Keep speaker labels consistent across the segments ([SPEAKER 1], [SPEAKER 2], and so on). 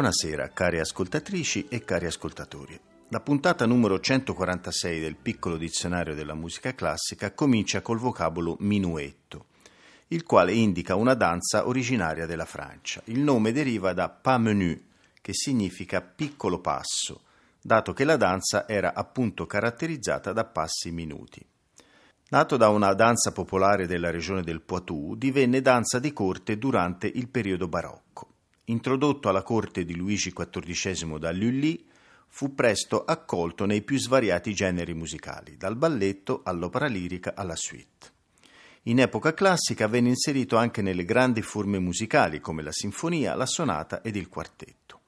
[SPEAKER 1] Buonasera cari ascoltatrici e cari ascoltatori. La puntata numero 146 del piccolo dizionario della musica classica comincia col vocabolo minuetto, il quale indica una danza originaria della Francia. Il nome deriva da pas menu, che significa piccolo passo, dato che la danza era appunto caratterizzata da passi minuti. Nato da una danza popolare della regione del Poitou, divenne danza di corte durante il periodo barocco. Introdotto alla corte di Luigi XIV da Lully, fu presto accolto nei più svariati generi musicali, dal balletto all'opera lirica alla suite. In epoca classica venne inserito anche nelle grandi forme musicali come la sinfonia, la sonata ed il quartetto.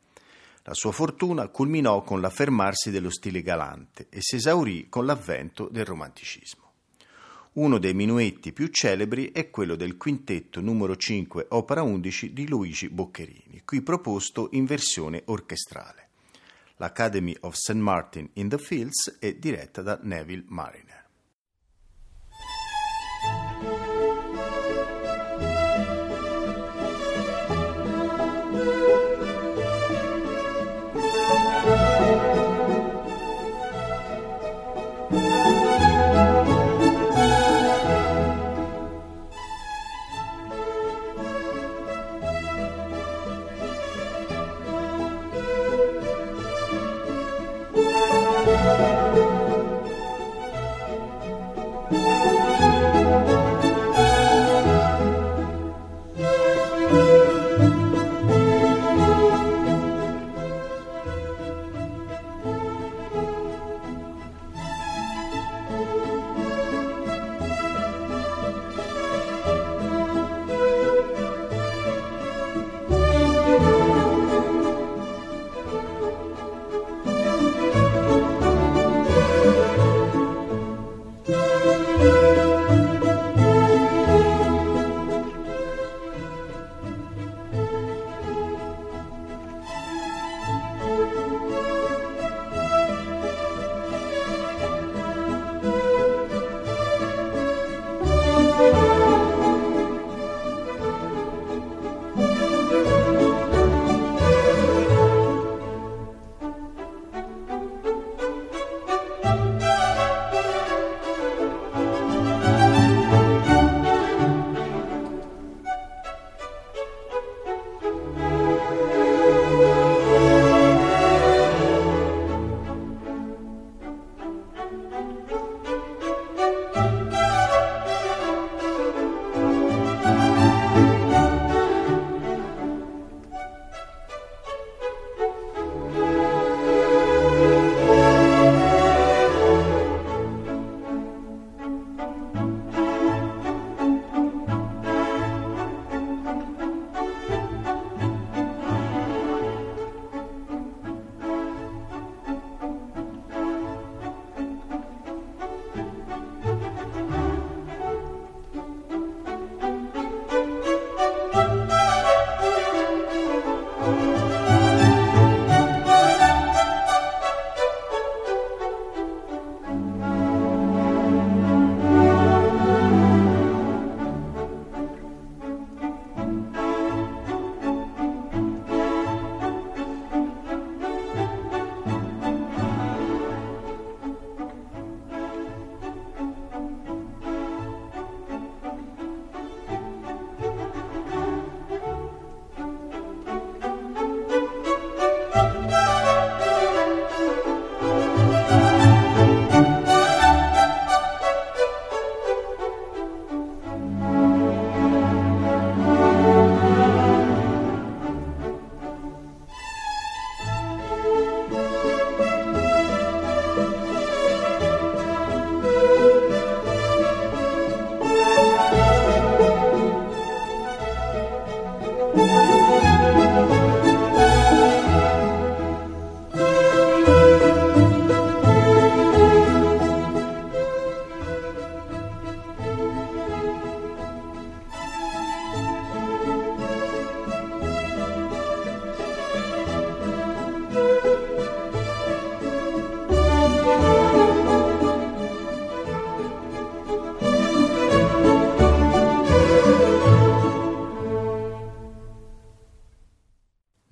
[SPEAKER 1] La sua fortuna culminò con l'affermarsi dello stile galante e si esaurì con l'avvento del romanticismo. Uno dei minuetti più celebri è quello del quintetto numero 5, opera 11 di Luigi Boccherini, qui proposto in versione orchestrale. L'Academy of St. Martin in the Fields è diretta da Neville Mariner.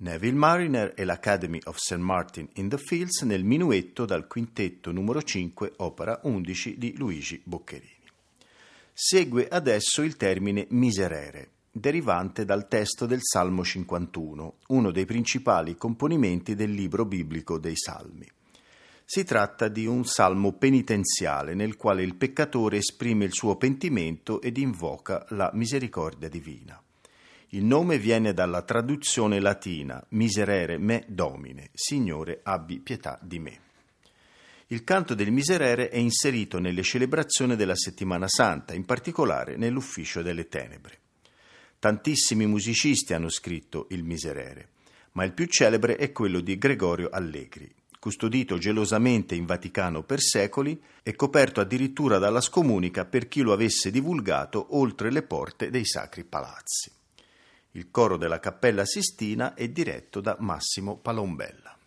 [SPEAKER 1] Neville Mariner e l'Academy of St. Martin in the Fields nel minuetto dal quintetto numero 5, opera 11 di Luigi Boccherini. Segue adesso il termine miserere, derivante dal testo del Salmo 51, uno dei principali componimenti del libro biblico dei Salmi. Si tratta di un salmo penitenziale nel quale il peccatore esprime il suo pentimento ed invoca la misericordia divina. Il nome viene dalla traduzione latina miserere me domine, Signore abbi pietà di me. Il canto del miserere è inserito nelle celebrazioni della settimana santa, in particolare nell'ufficio delle tenebre. Tantissimi musicisti hanno scritto il miserere, ma il più celebre è quello di Gregorio Allegri, custodito gelosamente in Vaticano per secoli e coperto addirittura dalla scomunica per chi lo avesse divulgato oltre le porte dei sacri palazzi. Il coro della Cappella Sistina è diretto da Massimo Palombella.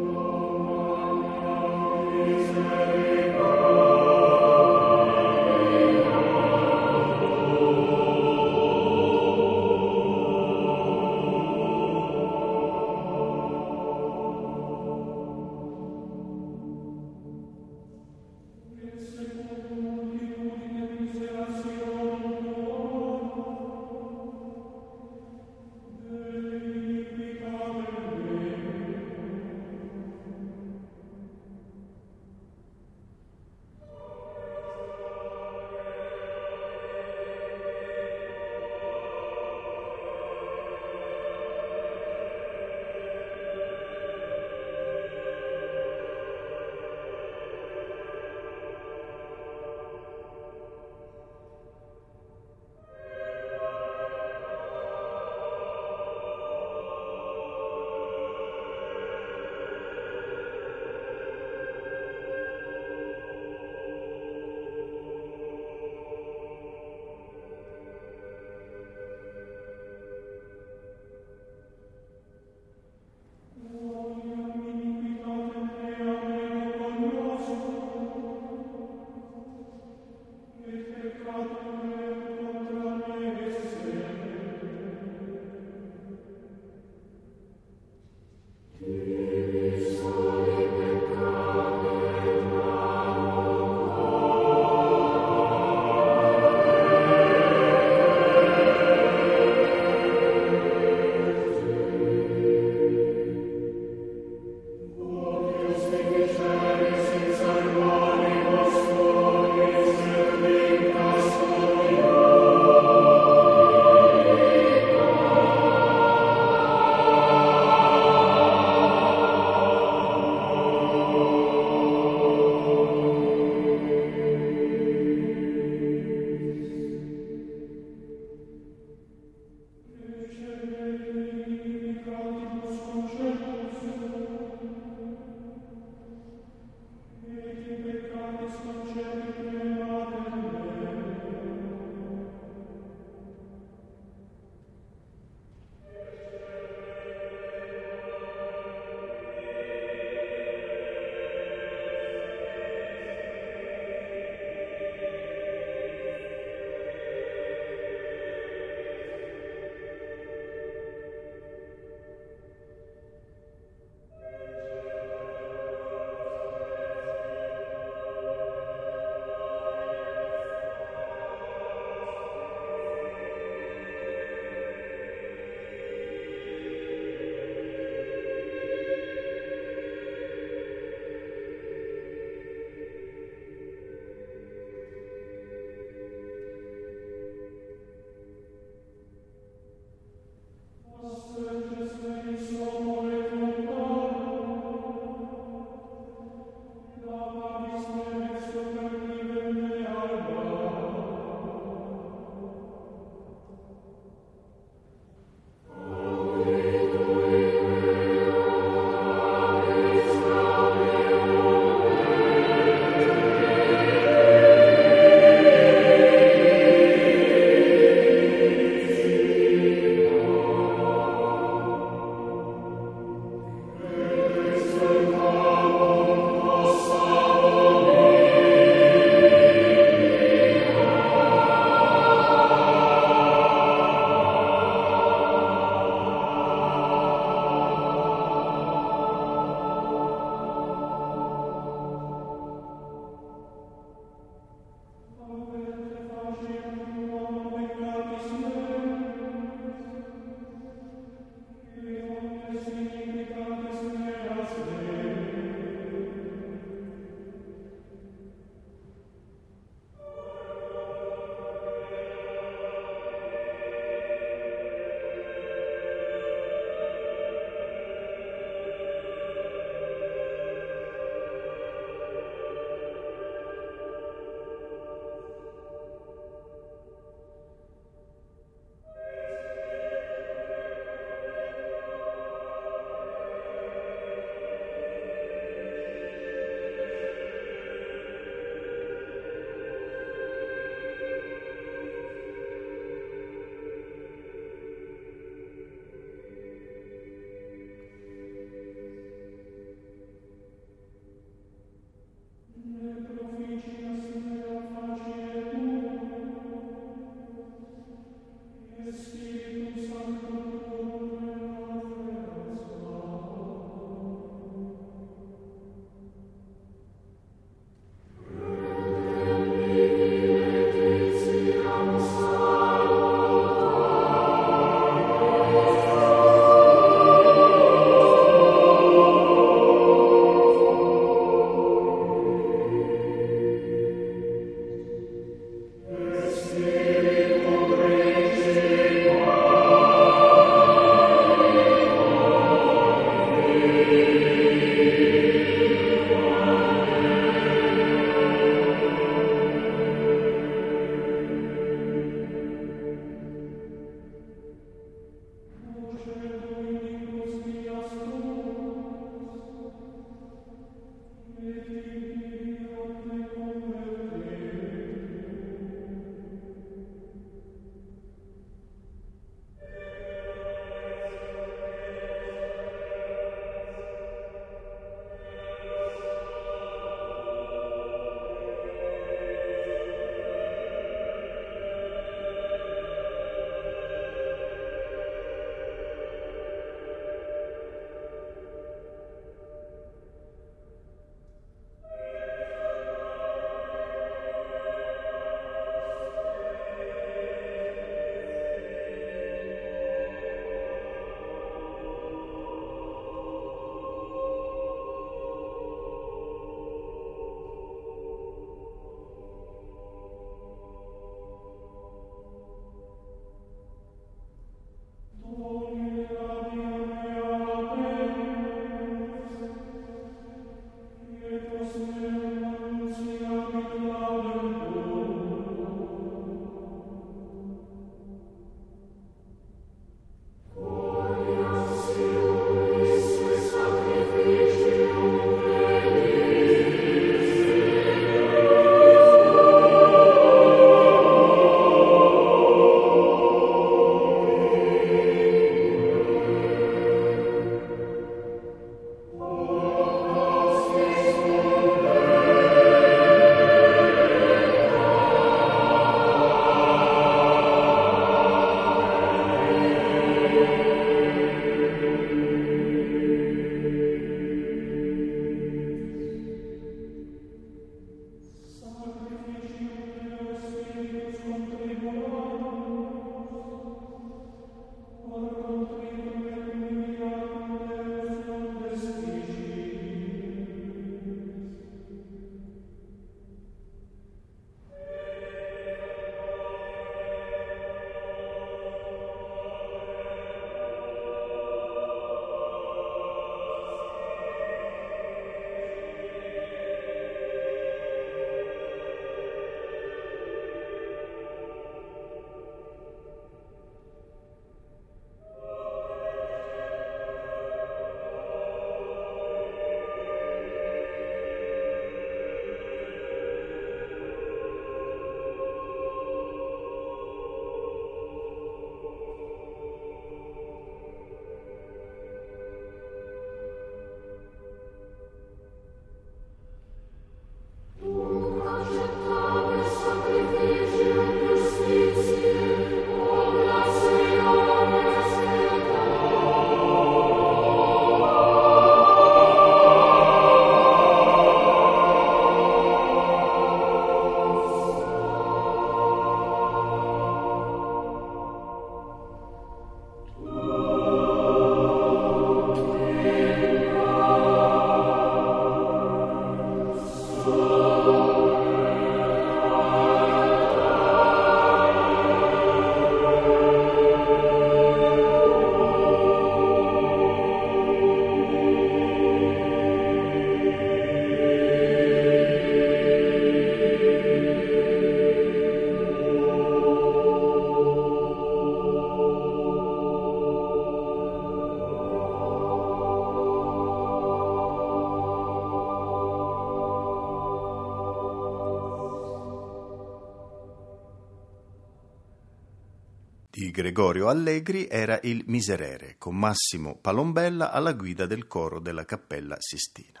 [SPEAKER 1] Gregorio Allegri era il Miserere, con Massimo Palombella alla guida del coro della Cappella Sistina.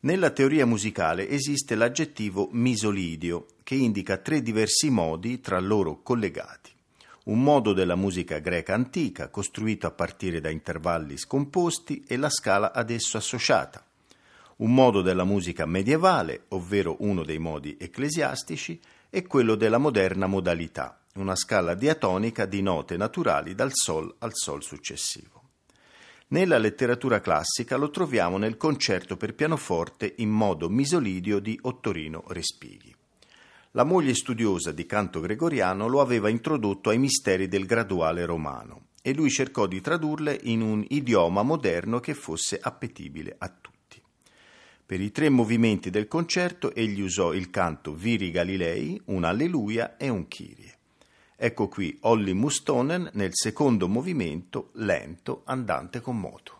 [SPEAKER 1] Nella teoria musicale esiste l'aggettivo misolidio, che indica tre diversi modi tra loro collegati. Un modo della musica greca antica, costruito a partire da intervalli scomposti e la scala ad esso associata. Un modo della musica medievale, ovvero uno dei modi ecclesiastici, e quello della moderna modalità, una scala diatonica di note naturali dal Sol al Sol successivo. Nella letteratura classica lo troviamo nel concerto per pianoforte in modo misolidio di Ottorino Respighi. La moglie studiosa di canto gregoriano lo aveva introdotto ai misteri del graduale romano e lui cercò di tradurle in un idioma moderno che fosse appetibile a tutti. Per i tre movimenti del concerto egli usò il canto Viri Galilei, un Alleluia e un Kyrie. Ecco qui Olli Mustonen nel secondo movimento lento andante con moto.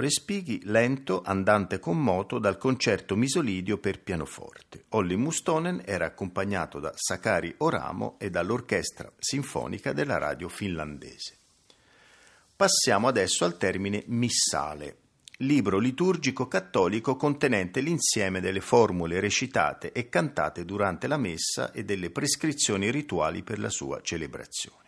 [SPEAKER 1] Respighi, lento, andante con moto dal concerto Misolidio per pianoforte. Olli Mustonen era accompagnato da Sakari Oramo e dall'orchestra sinfonica della radio finlandese. Passiamo adesso al termine missale, libro liturgico cattolico contenente l'insieme delle formule recitate e cantate durante la messa e delle prescrizioni rituali per la sua celebrazione.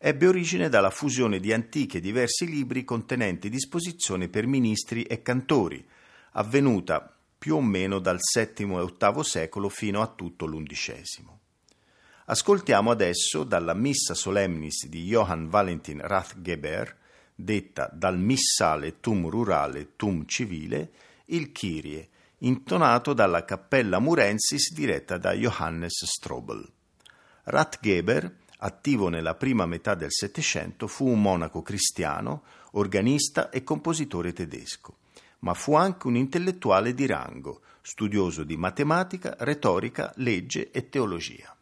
[SPEAKER 1] Ebbe origine dalla fusione di antichi e diversi libri contenenti disposizioni per ministri e cantori, avvenuta più o meno dal VII e VIII secolo fino a tutto l'undicesimo. Ascoltiamo adesso dalla Missa Solemnis di Johann Valentin Rathgeber, detta dal missale tum rurale tum civile, il Kyrie, intonato dalla Cappella Murensis diretta da Johannes Strobel. Rathgeber, attivo nella prima metà del Settecento, fu un monaco cristiano, organista e compositore tedesco, ma fu anche un intellettuale di rango, studioso di matematica, retorica, legge e teologia.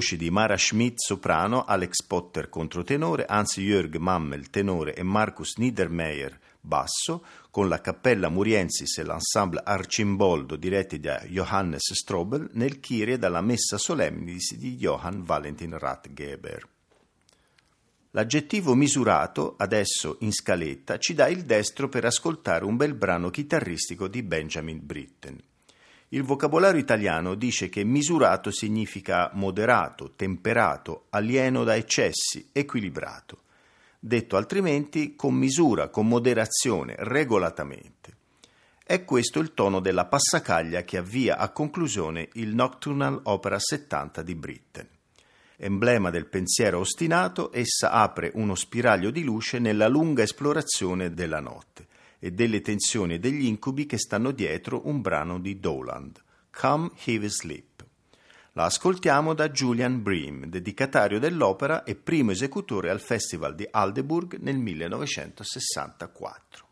[SPEAKER 1] Voci di Mara Schmidt soprano, Alex Potter controtenore, Hans-Jörg Mammel tenore e Markus Niedermeyer basso, con la Cappella Muriensis e l'ensemble Arcimboldo diretti da Johannes Strobel nel Kyrie dalla Messa Solemnis di Johann Valentin Ratgeber. L'aggettivo misurato, adesso in scaletta, ci dà il destro per ascoltare un bel brano chitarristico di Benjamin Britten. Il vocabolario italiano dice che misurato significa moderato, temperato, alieno da eccessi, equilibrato. Detto altrimenti, con misura, con moderazione, regolatamente. È questo il tono della passacaglia che avvia a conclusione il Nocturnal Opera 70 di Britten. Emblema del pensiero ostinato, essa apre uno spiraglio di luce nella lunga esplorazione della notte e delle tensioni e degli incubi che stanno dietro un brano di Doland, Come Heavy Sleep. La ascoltiamo da Julian Bream, dedicatario dell'opera e primo esecutore al Festival di Aldeburgh nel 1964.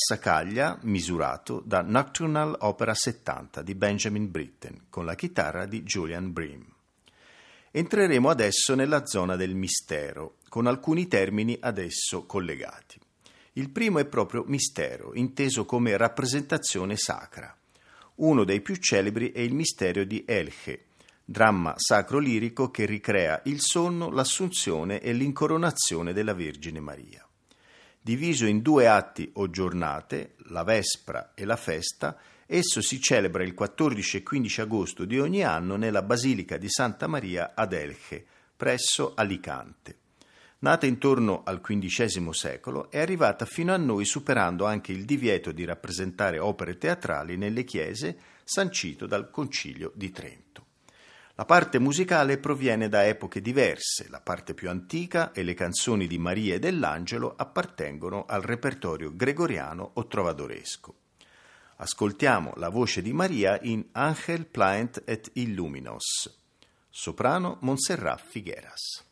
[SPEAKER 1] Passacaglia misurato da Nocturnal Opera 70 di Benjamin Britten con la chitarra di Julian Bream. Entreremo adesso nella zona del mistero, con alcuni termini adesso collegati. Il primo è proprio mistero, inteso come rappresentazione sacra. Uno dei più celebri è il mistero di Elche, dramma sacro-lirico che ricrea il sonno, l'assunzione e l'incoronazione della Vergine Maria. Diviso in due atti o giornate, la Vespra e la Festa, Esso si celebra il 14 e 15 agosto di ogni anno nella Basilica di Santa Maria ad Elche, presso Alicante. Nata intorno al XV secolo, è arrivata fino a noi superando anche il divieto di rappresentare opere teatrali nelle chiese sancito dal Concilio di Trento. La parte musicale proviene da epoche diverse, la parte più antica e le canzoni di Maria e dell'Angelo appartengono al repertorio gregoriano o trovadoresco. Ascoltiamo la voce di Maria in Angel Plaent et Illuminos. Soprano Montserrat Figueras.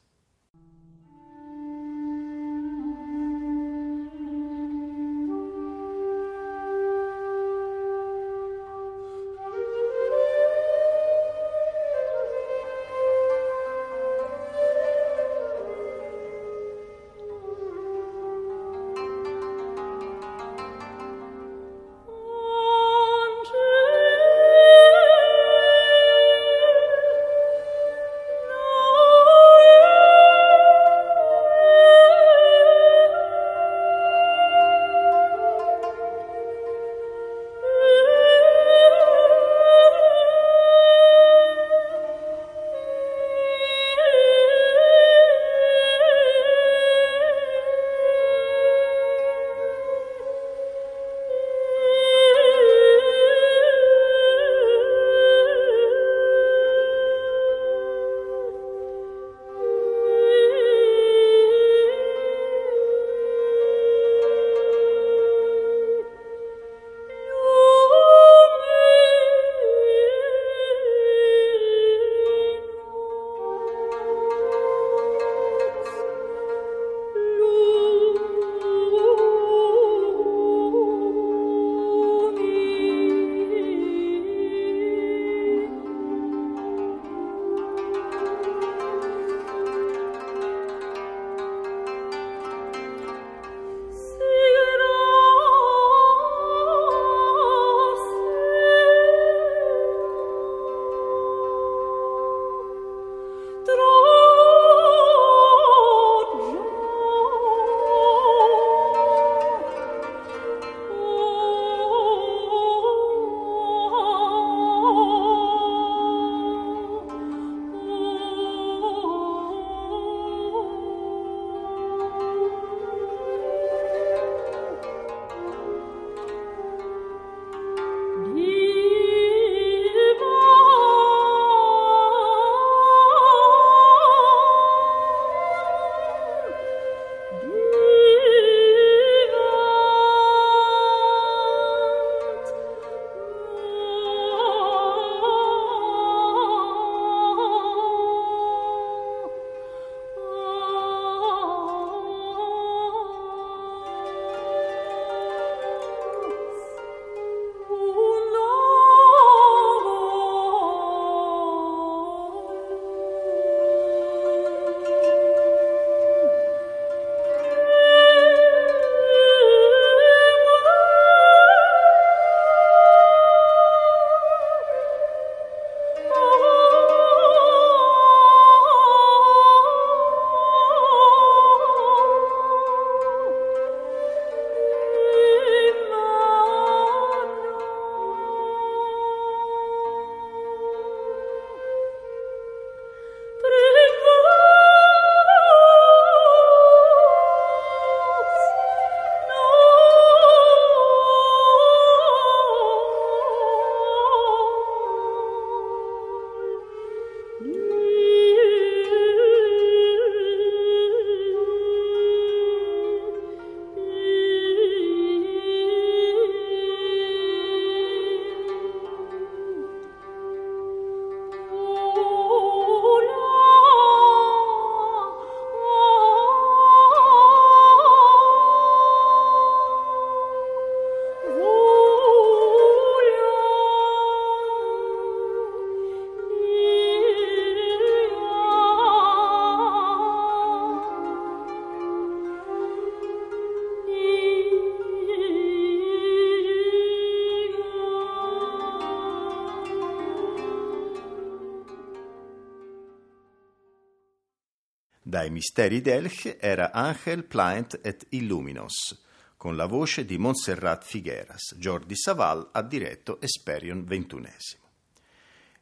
[SPEAKER 1] Misteri d'Elche era Angel Plaint et Illuminos, con la voce di Montserrat Figueras. Jordi Saval ha diretto Esperion XXI.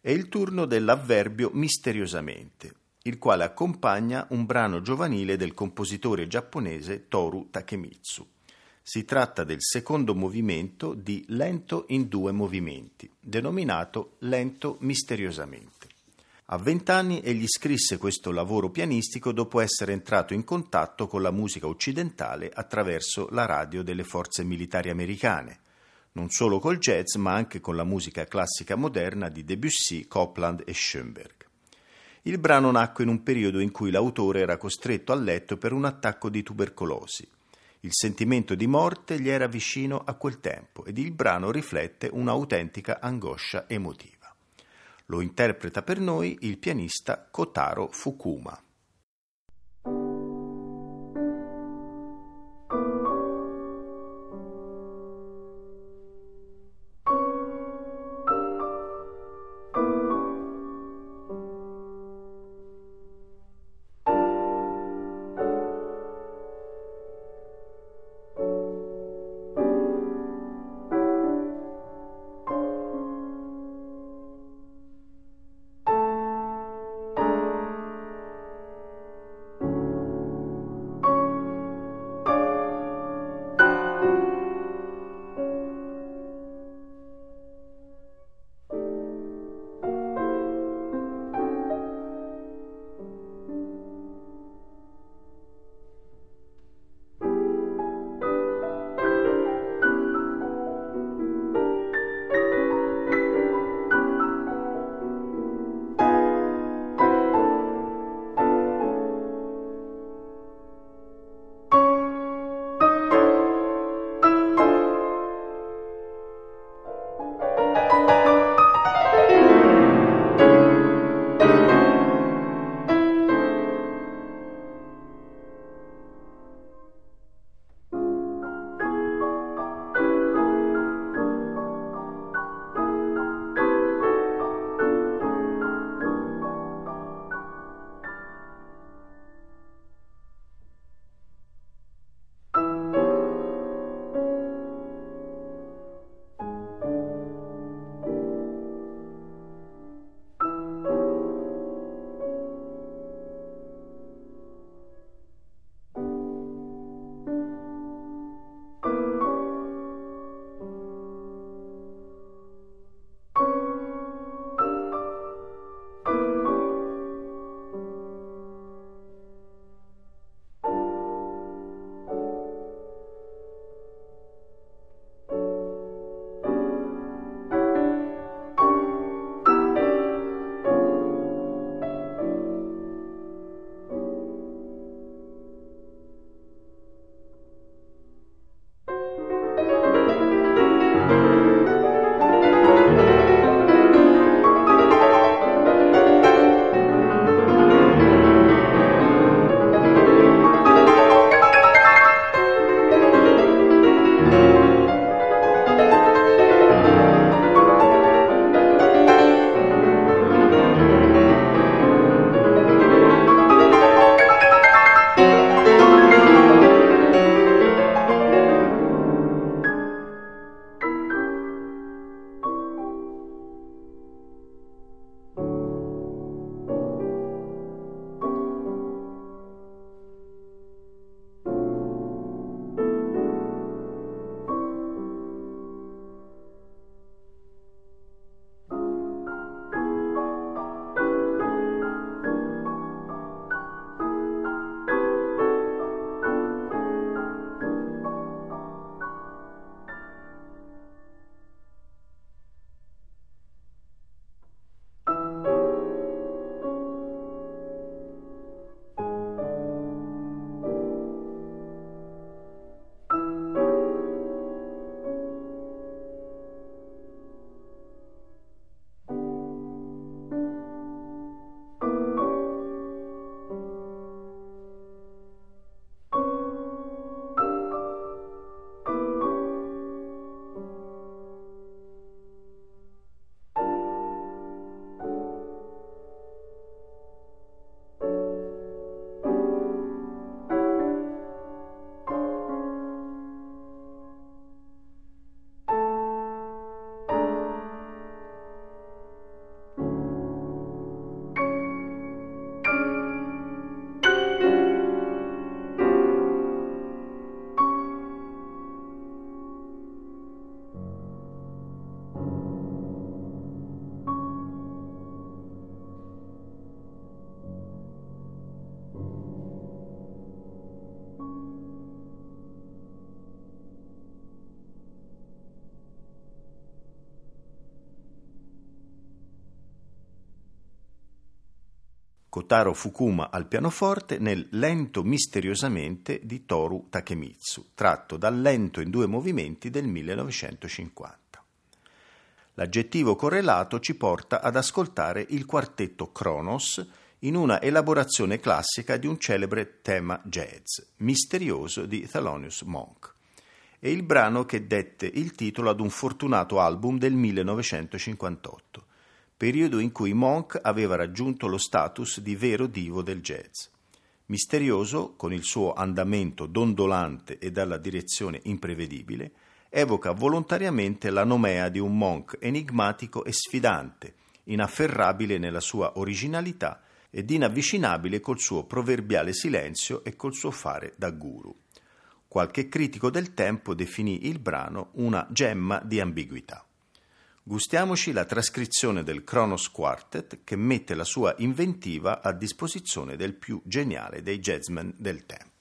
[SPEAKER 1] È il turno dell'avverbio misteriosamente, il quale accompagna un brano giovanile del compositore giapponese Toru Takemitsu. Si tratta del secondo movimento di Lento in due movimenti, denominato Lento misteriosamente. A vent'anni egli scrisse questo lavoro pianistico dopo essere entrato in contatto con la musica occidentale attraverso la radio delle forze militari americane, non solo col jazz ma anche con la musica classica moderna di Debussy, Copland e Schoenberg. Il brano nacque in un periodo in cui l'autore era costretto a letto per un attacco di tubercolosi. Il sentimento di morte gli era vicino a quel tempo ed il brano riflette un'autentica angoscia emotiva. Lo interpreta per noi il pianista Kotaro Fukuma. Kotaro Fukuma al pianoforte nel Lento misteriosamente di Toru Takemitsu, tratto dal Lento in due movimenti del 1950. L'aggettivo correlato ci porta ad ascoltare il quartetto Kronos in una elaborazione classica di un celebre tema jazz, misterioso di Thelonious Monk e il brano che dette il titolo ad un fortunato album del 1958 periodo in cui Monk aveva raggiunto lo status di vero divo del jazz. Misterioso, con il suo andamento dondolante e dalla direzione imprevedibile, evoca volontariamente la nomea di un Monk enigmatico e sfidante, inafferrabile nella sua originalità ed inavvicinabile col suo proverbiale silenzio e col suo fare da guru. Qualche critico del tempo definì il brano una gemma di ambiguità. Gustiamoci la trascrizione del Kronos Quartet che mette la sua inventiva a disposizione del più geniale dei jazzmen del tempo.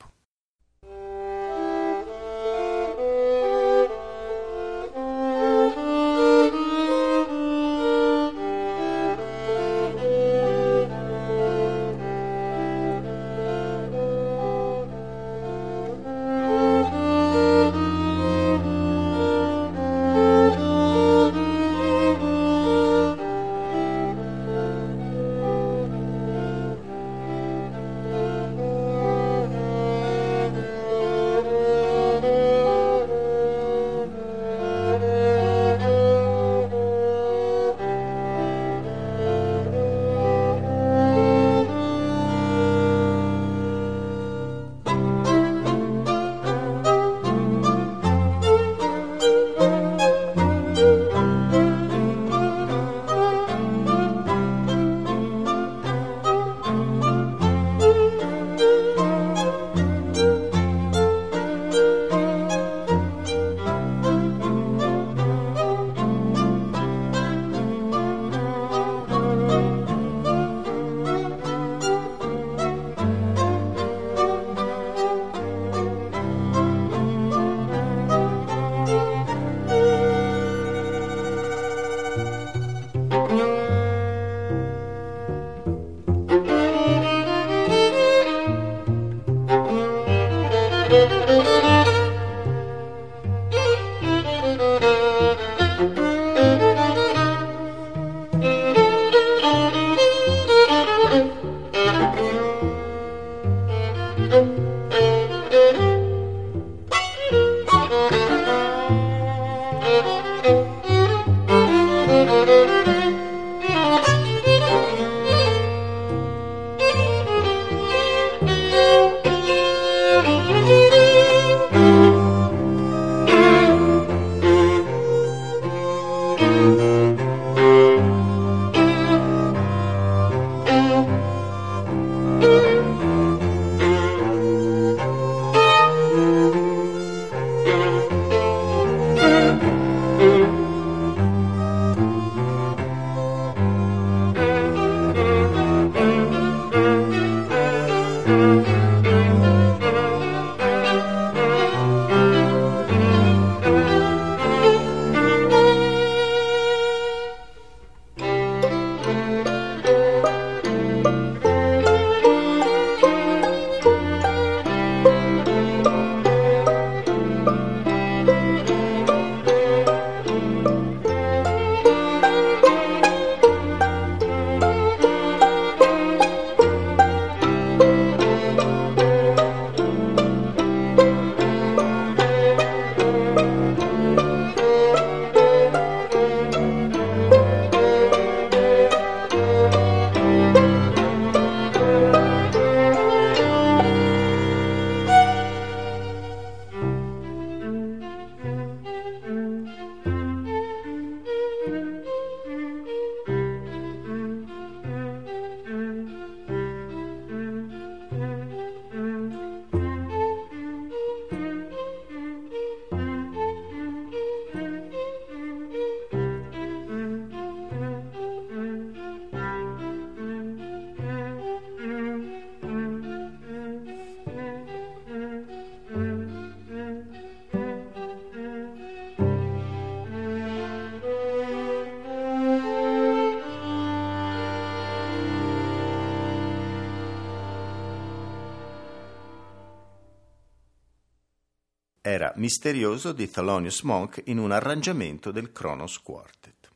[SPEAKER 1] Misterioso di Thelonious Monk in un arrangiamento del Kronos Quartet.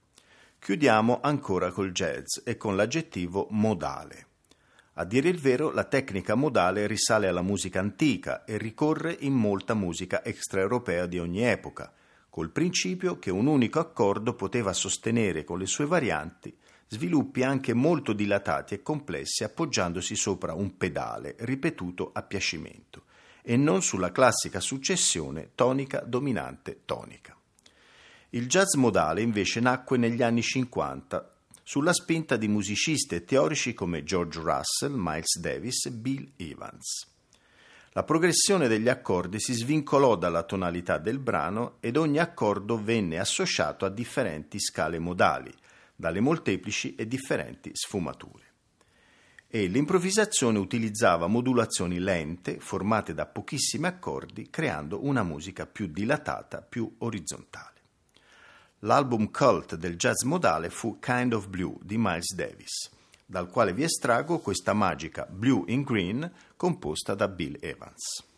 [SPEAKER 1] Chiudiamo ancora col jazz e con l'aggettivo modale. A dire il vero, la tecnica modale risale alla musica antica e ricorre in molta musica extraeuropea di ogni epoca, col principio che un unico accordo poteva sostenere con le sue varianti sviluppi anche molto dilatati e complessi appoggiandosi sopra un pedale ripetuto a piacimento e non sulla classica successione tonica dominante tonica. Il jazz modale invece nacque negli anni 50 sulla spinta di musicisti e teorici come George Russell, Miles Davis e Bill Evans. La progressione degli accordi si svincolò dalla tonalità del brano ed ogni accordo venne associato a differenti scale modali, dalle molteplici e differenti sfumature. E l'improvvisazione utilizzava modulazioni lente formate da pochissimi accordi, creando una musica più dilatata, più orizzontale. L'album cult del jazz modale fu Kind of Blue di Miles Davis, dal quale vi estraggo questa magica Blue in Green composta da Bill Evans.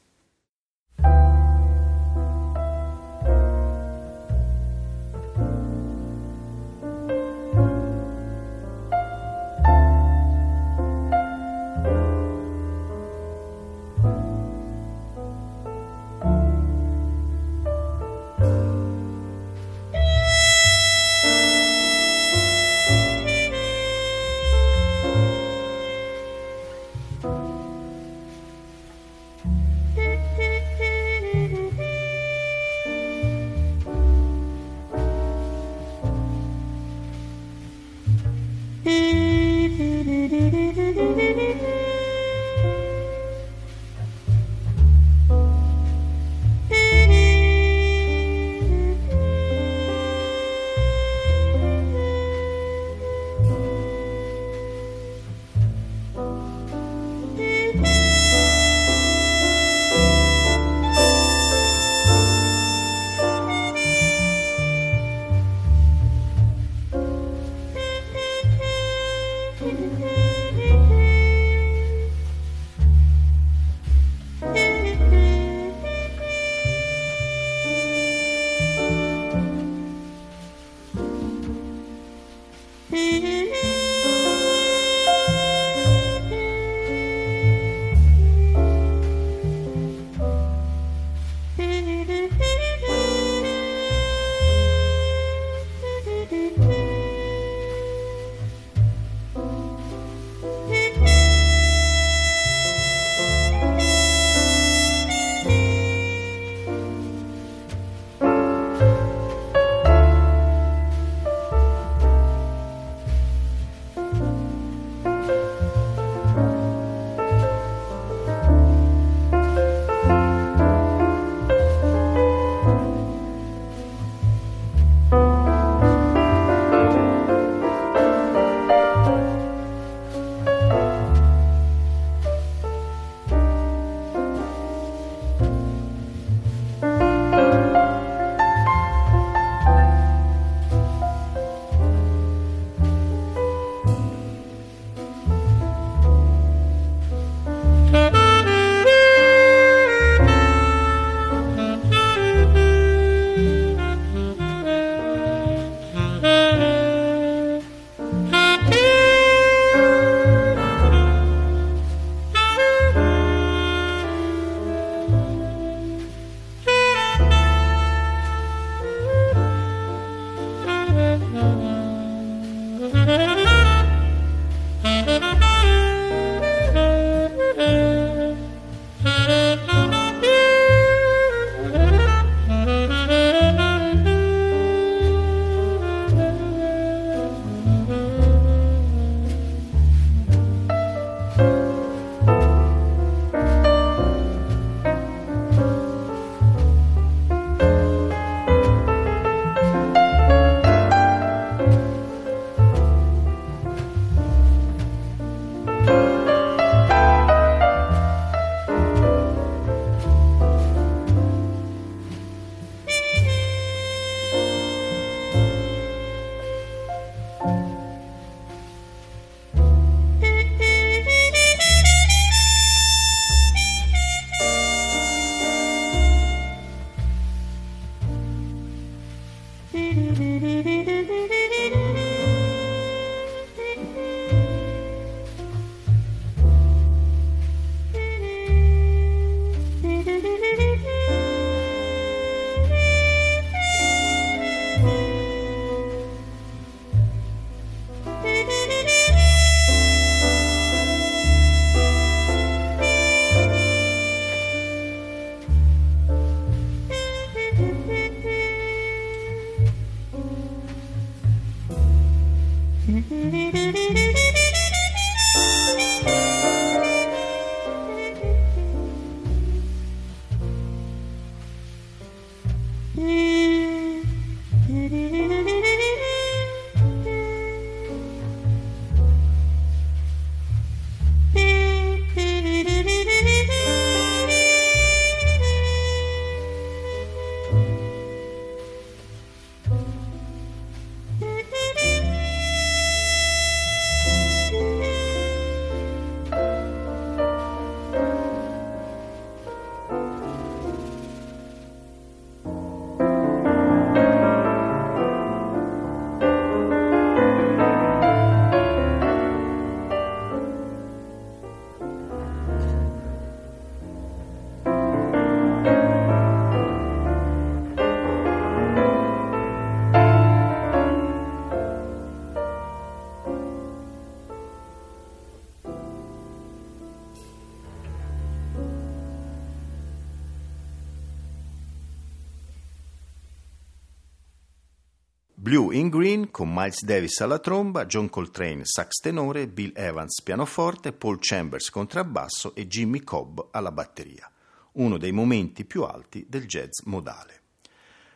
[SPEAKER 1] Blue in Green con Miles Davis alla tromba, John Coltrane sax tenore, Bill Evans pianoforte, Paul Chambers contrabbasso e Jimmy Cobb alla batteria. Uno dei momenti più alti del jazz modale.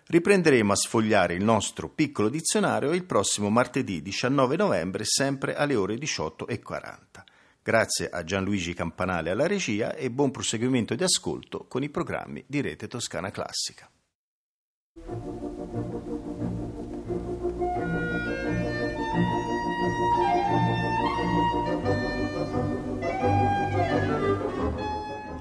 [SPEAKER 1] Riprenderemo a sfogliare il nostro piccolo dizionario il prossimo martedì 19 novembre, sempre alle ore 18.40. Grazie a Gianluigi Campanale alla regia e buon proseguimento di ascolto con i programmi di Rete Toscana Classica.